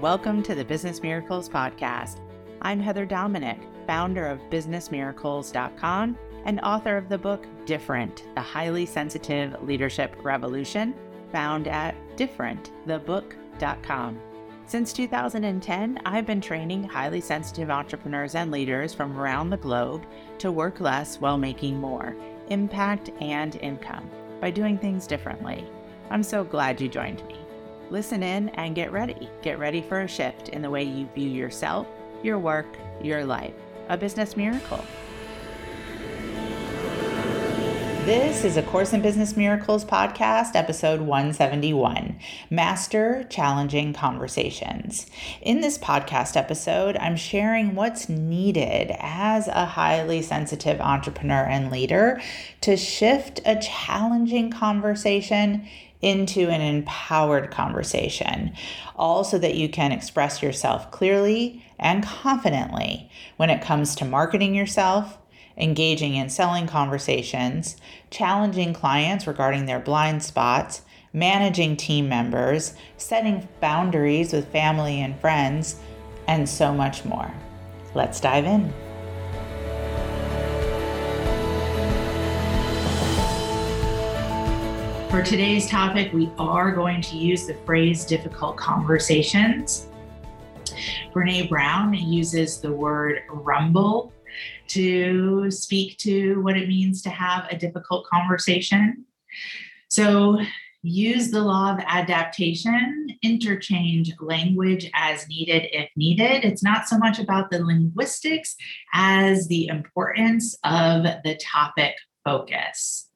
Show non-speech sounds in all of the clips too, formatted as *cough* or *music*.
Welcome to the Business Miracles Podcast. I'm Heather Dominick, founder of BusinessMiracles.com and author of the book Different The Highly Sensitive Leadership Revolution, found at differentthebook.com. Since 2010, I've been training highly sensitive entrepreneurs and leaders from around the globe to work less while making more impact and income by doing things differently. I'm so glad you joined me. Listen in and get ready. Get ready for a shift in the way you view yourself, your work, your life. A business miracle. This is a Course in Business Miracles podcast, episode 171 Master Challenging Conversations. In this podcast episode, I'm sharing what's needed as a highly sensitive entrepreneur and leader to shift a challenging conversation into an empowered conversation, all so that you can express yourself clearly and confidently when it comes to marketing yourself, engaging in selling conversations, challenging clients regarding their blind spots, managing team members, setting boundaries with family and friends, and so much more. Let's dive in. For today's topic, we are going to use the phrase difficult conversations. Brene Brown uses the word rumble to speak to what it means to have a difficult conversation. So, use the law of adaptation, interchange language as needed if needed. It's not so much about the linguistics as the importance of the topic focus.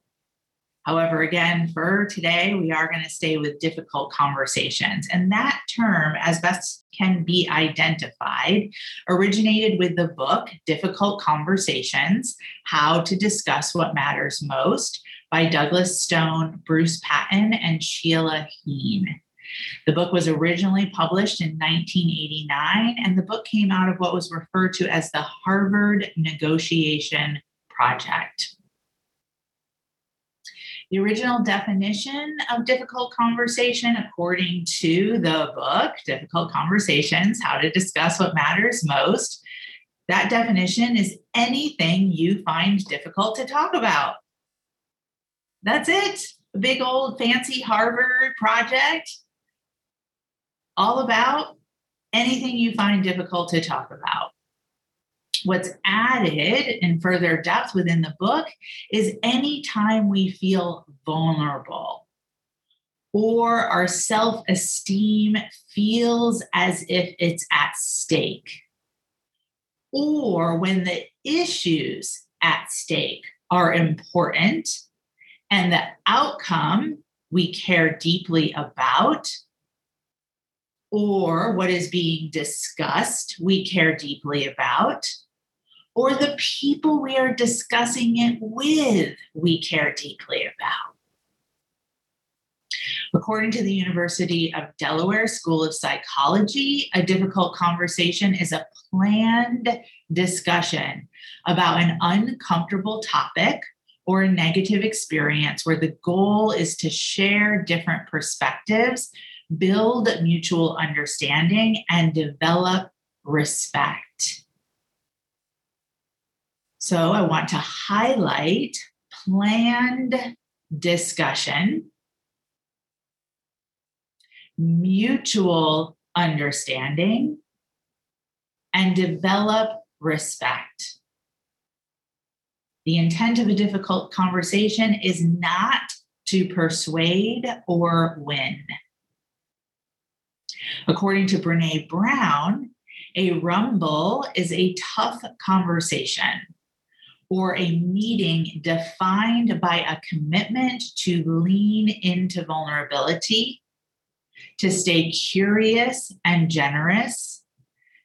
However, again, for today, we are going to stay with difficult conversations. And that term, as best can be identified, originated with the book Difficult Conversations How to Discuss What Matters Most by Douglas Stone, Bruce Patton, and Sheila Heen. The book was originally published in 1989, and the book came out of what was referred to as the Harvard Negotiation Project. The original definition of difficult conversation, according to the book, Difficult Conversations How to Discuss What Matters Most, that definition is anything you find difficult to talk about. That's it. A big old fancy Harvard project, all about anything you find difficult to talk about. What's added in further depth within the book is anytime we feel vulnerable or our self esteem feels as if it's at stake, or when the issues at stake are important and the outcome we care deeply about, or what is being discussed we care deeply about or the people we are discussing it with we care deeply about. According to the University of Delaware School of Psychology, a difficult conversation is a planned discussion about an uncomfortable topic or a negative experience where the goal is to share different perspectives, build mutual understanding, and develop respect. So I want to highlight planned discussion, mutual understanding, and develop respect. The intent of a difficult conversation is not to persuade or win. According to Brene Brown, a rumble is a tough conversation or a meeting defined by a commitment to lean into vulnerability, to stay curious and generous,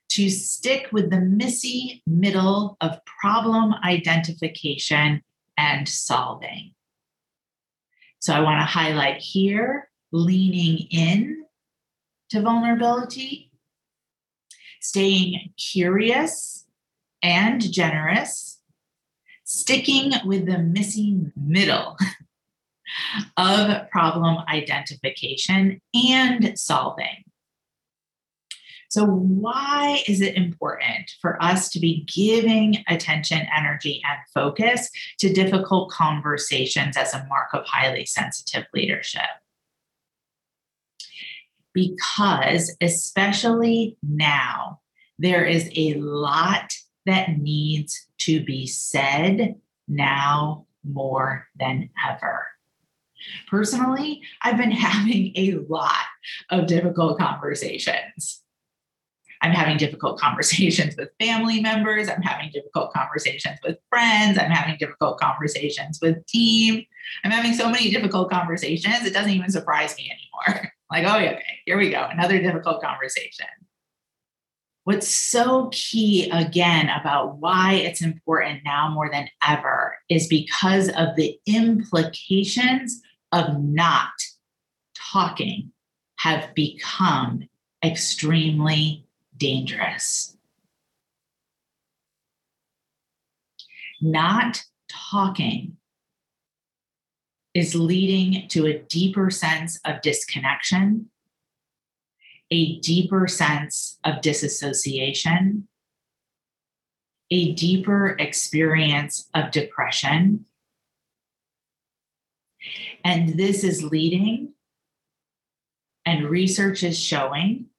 to stick with the messy middle of problem identification and solving. So I want to highlight here leaning in to vulnerability, staying curious and generous sticking with the missing middle *laughs* of problem identification and solving. So, why is it important for us to be giving attention, energy, and focus to difficult conversations as a mark of highly sensitive leadership? Because, especially now, there is a lot that needs to be said now more than ever. Personally, I've been *laughs* having a lot of difficult conversations. I'm having difficult conversations with family members. I'm having difficult conversations with friends. I'm having difficult conversations with team. I'm having so many difficult conversations. It doesn't even surprise me anymore. *laughs* like, oh, yeah, okay, here we go. Another difficult conversation. What's so key again about why it's important now more than ever is because of the implications of not talking have become extremely dangerous. Not talking is leading to a deeper sense of disconnection, a deeper sense of disassociation, a deeper experience of depression. And this is leading, and research is showing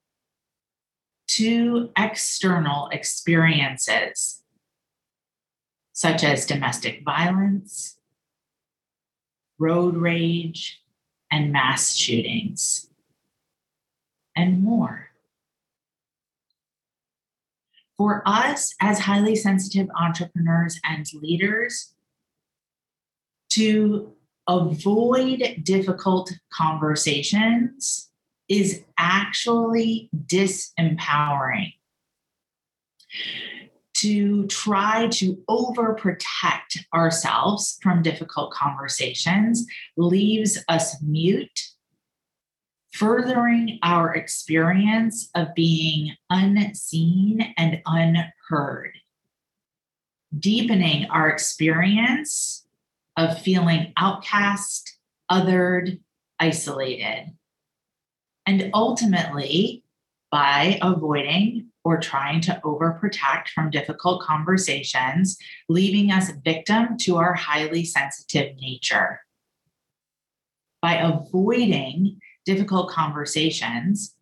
to external experiences such as domestic violence, road rage, and mass shootings, and more. For us as highly sensitive entrepreneurs and leaders, to avoid difficult conversations is actually disempowering. To try to overprotect ourselves from difficult conversations leaves us mute, furthering our experience of being unseen and unheard, deepening our experience of feeling outcast, othered, isolated. And ultimately, by avoiding or trying to overprotect from difficult conversations, leaving us victim to our highly sensitive nature. By avoiding difficult conversations,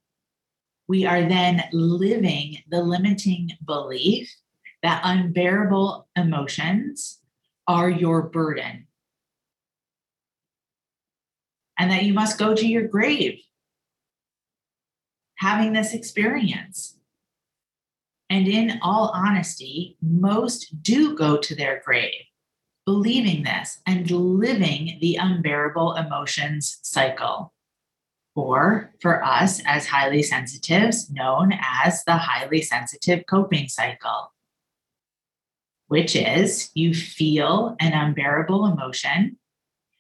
we are then living the limiting belief that unbearable emotions are your burden and that you must go to your grave having this experience. And in all honesty, most do go to their grave believing this and living the unbearable emotions cycle. Or for us as highly sensitives, known as the highly sensitive coping cycle, which is you feel an unbearable emotion,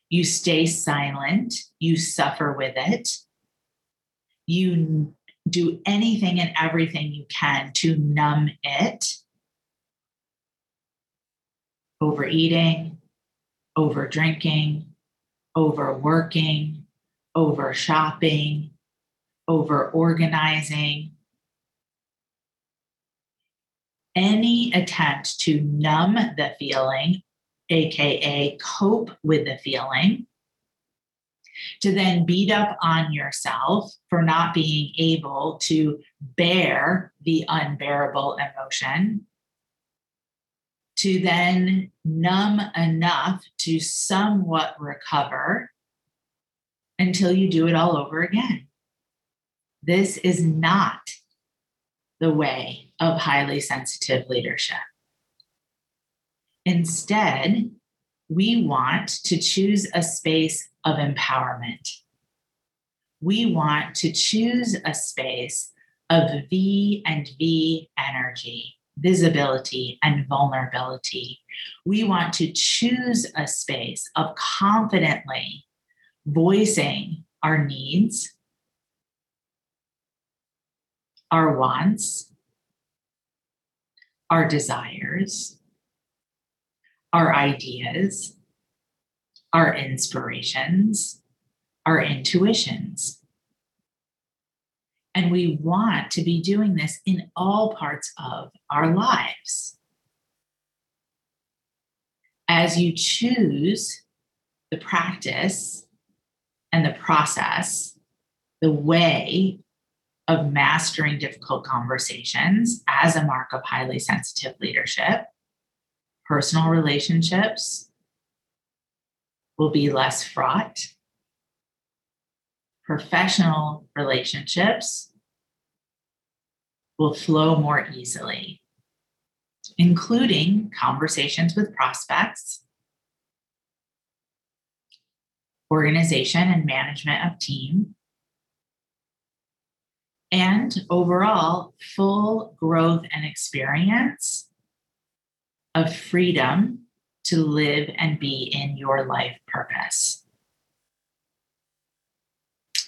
you stay silent, you suffer with it, you do anything and everything you can to numb it. Overeating, over drinking, overworking, over shopping, over organizing. Any attempt to numb the feeling, AKA cope with the feeling, to then beat up on yourself for not being able to bear the unbearable emotion, to then numb enough to somewhat recover until you do it all over again. This is not the way of highly sensitive leadership. Instead, we want to choose a space of empowerment. We want to choose a space of V and V energy, visibility and vulnerability. We want to choose a space of confidently voicing our needs, our wants, our desires, our ideas, our inspirations, our intuitions. And we want to be doing this in all parts of our lives. As you choose the practice and the process, the way of mastering difficult conversations as a mark of highly sensitive leadership, personal relationships will be less fraught. Professional relationships will flow more easily, including conversations with prospects, organization and management of team, and overall full growth and experience of freedom to live and be in your life purpose.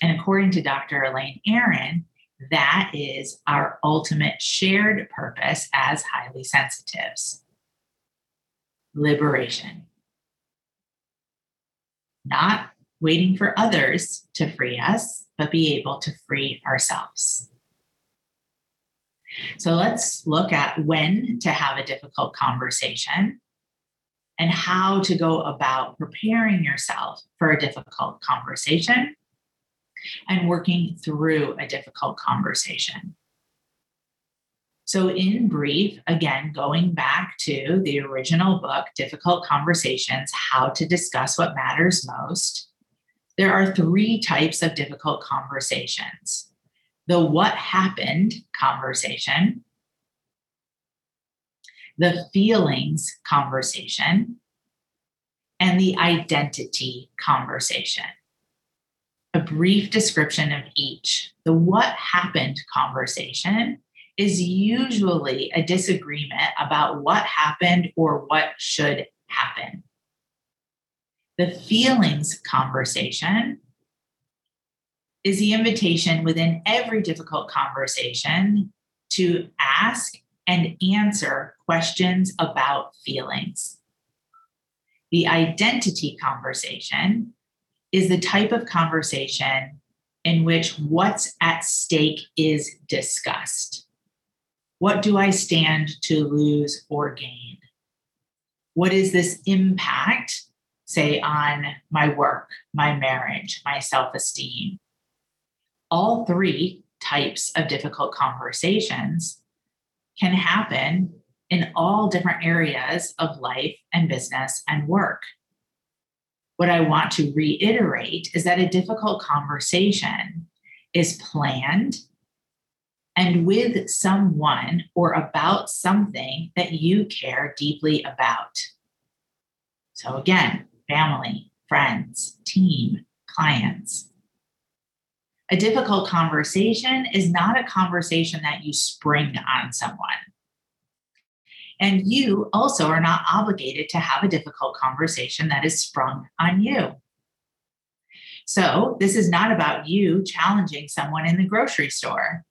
And according to Dr. Elaine Aron, that is our ultimate shared purpose as highly sensitives liberation. Not waiting for others to free us, but be able to free ourselves. So let's look at when to have a difficult conversation and how to go about preparing yourself for a difficult conversation and working through a difficult conversation. So, in brief, again, going back to the original book, Difficult Conversations How to Discuss What Matters Most, there are three types of difficult conversations the what happened conversation, the feelings conversation, and the identity conversation a brief description of each. The what happened conversation is usually a disagreement about what happened or what should happen. The feelings conversation is the invitation within every difficult conversation to ask and answer questions about feelings. The identity conversation is the type of conversation in which what's at stake is discussed. What do I stand to lose or gain? What is this impact, say, on my work, my marriage, my self esteem? All three types of difficult conversations can happen in all different areas of life and business and work what I want to reiterate is that a difficult conversation is planned and with someone or about something that you care deeply about. So, again, family, friends, team, clients. A difficult conversation is not a conversation that you spring on someone. And you also are not obligated to have a difficult conversation that is sprung on you. So, this is not about you challenging someone in the grocery store.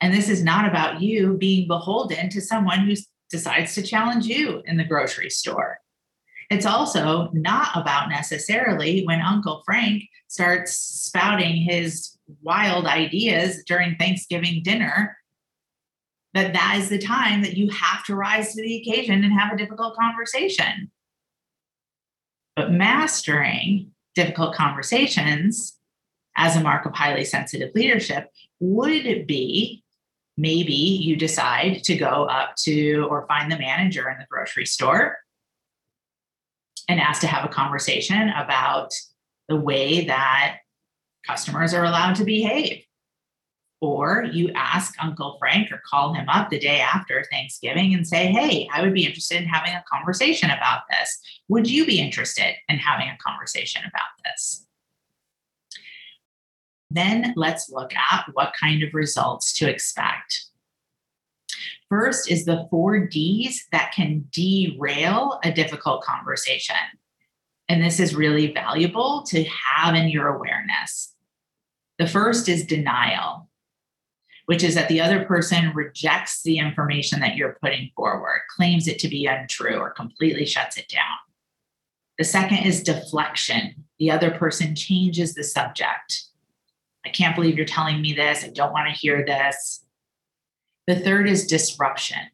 And this is not about you being beholden to someone who decides to challenge you in the grocery store. It's also not about necessarily when Uncle Frank starts spouting his wild ideas during Thanksgiving dinner that that is the time that you have to rise to the occasion and have a difficult conversation. But mastering difficult conversations as a mark of highly sensitive leadership would be maybe you decide to go up to or find the manager in the grocery store and ask to have a conversation about the way that customers are allowed to behave or you ask Uncle Frank or call him up the day after Thanksgiving and say, Hey, I would be interested in having a conversation about this. Would you be interested in having a conversation about this? Then let's look at what kind of results to expect. First is the four D's that can derail a difficult conversation. And this is really valuable to have in your awareness. The first is denial which is that the other person rejects the information that you're putting forward, claims it to be untrue, or completely shuts it down. The second is deflection. The other person changes the subject. I can't believe you're telling me this. I don't want to hear this. The third is disruption.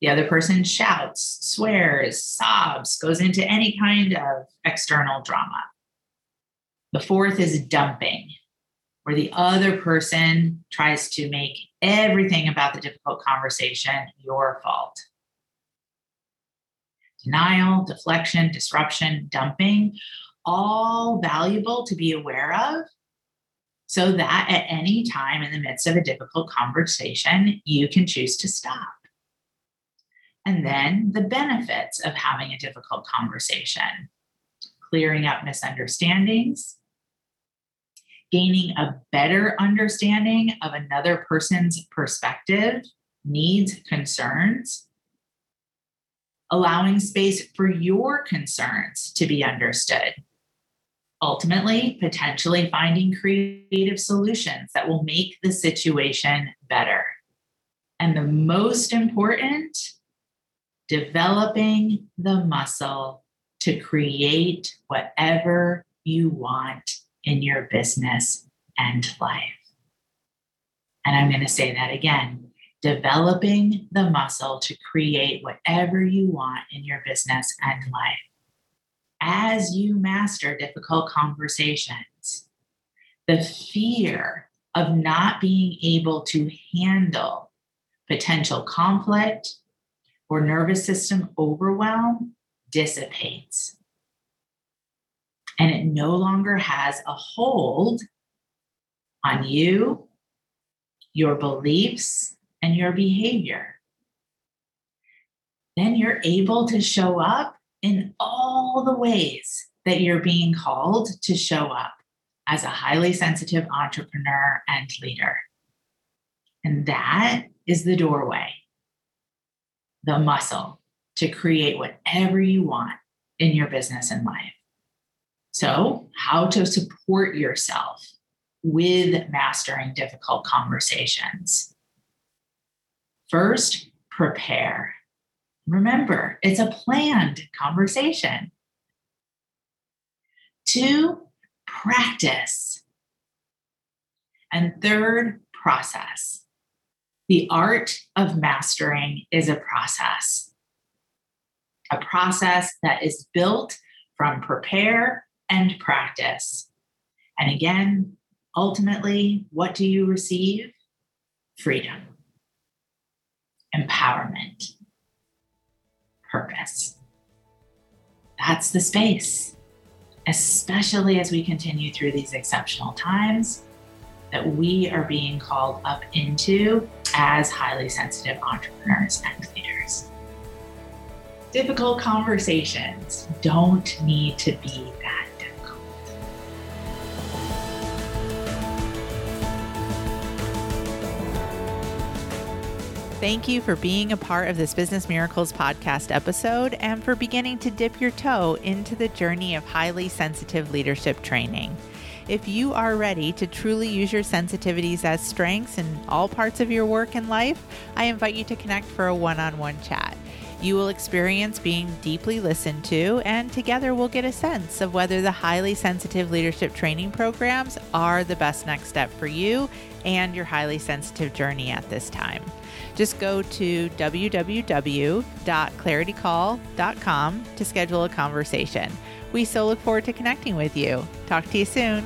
The other person shouts, swears, sobs, goes into any kind of external drama. The fourth is dumping, where the other person tries to make everything about the difficult conversation your fault. Denial, deflection, disruption, dumping, all valuable to be aware of so that at any time in the midst of a difficult conversation, you can choose to stop. And then the benefits of having a difficult conversation clearing up misunderstandings, gaining a better understanding of another person's perspective, needs, concerns, allowing space for your concerns to be understood. Ultimately, potentially finding creative solutions that will make the situation better. And the most important, developing the muscle to create whatever you want in your business and life. And I'm going to say that again developing the muscle to create whatever you want in your business and life. As you master difficult conversations, the fear of not being able to handle potential conflict or nervous system overwhelm dissipates. And it no longer has a hold on you, your beliefs, and your behavior. Then you're able to show up in all the ways that you're being called to show up as a highly sensitive entrepreneur and leader. And that is the doorway the muscle to create whatever you want in your business and life. So, how to support yourself with mastering difficult conversations. First, prepare. Remember, it's a planned conversation. Two, practice. And third, process. The art of mastering is a process, a process that is built from prepare and practice. And again, ultimately, what do you receive? Freedom, empowerment, purpose. That's the space, especially as we continue through these exceptional times that we are being called up into as highly sensitive entrepreneurs and leaders. Difficult conversations don't need to be that Thank you for being a part of this Business Miracles podcast episode and for beginning to dip your toe into the journey of highly sensitive leadership training. If you are ready to truly use your sensitivities as strengths in all parts of your work and life, I invite you to connect for a one on one chat. You will experience being deeply listened to, and together we'll get a sense of whether the highly sensitive leadership training programs are the best next step for you and your highly sensitive journey at this time. Just go to www.claritycall.com to schedule a conversation. We so look forward to connecting with you. Talk to you soon.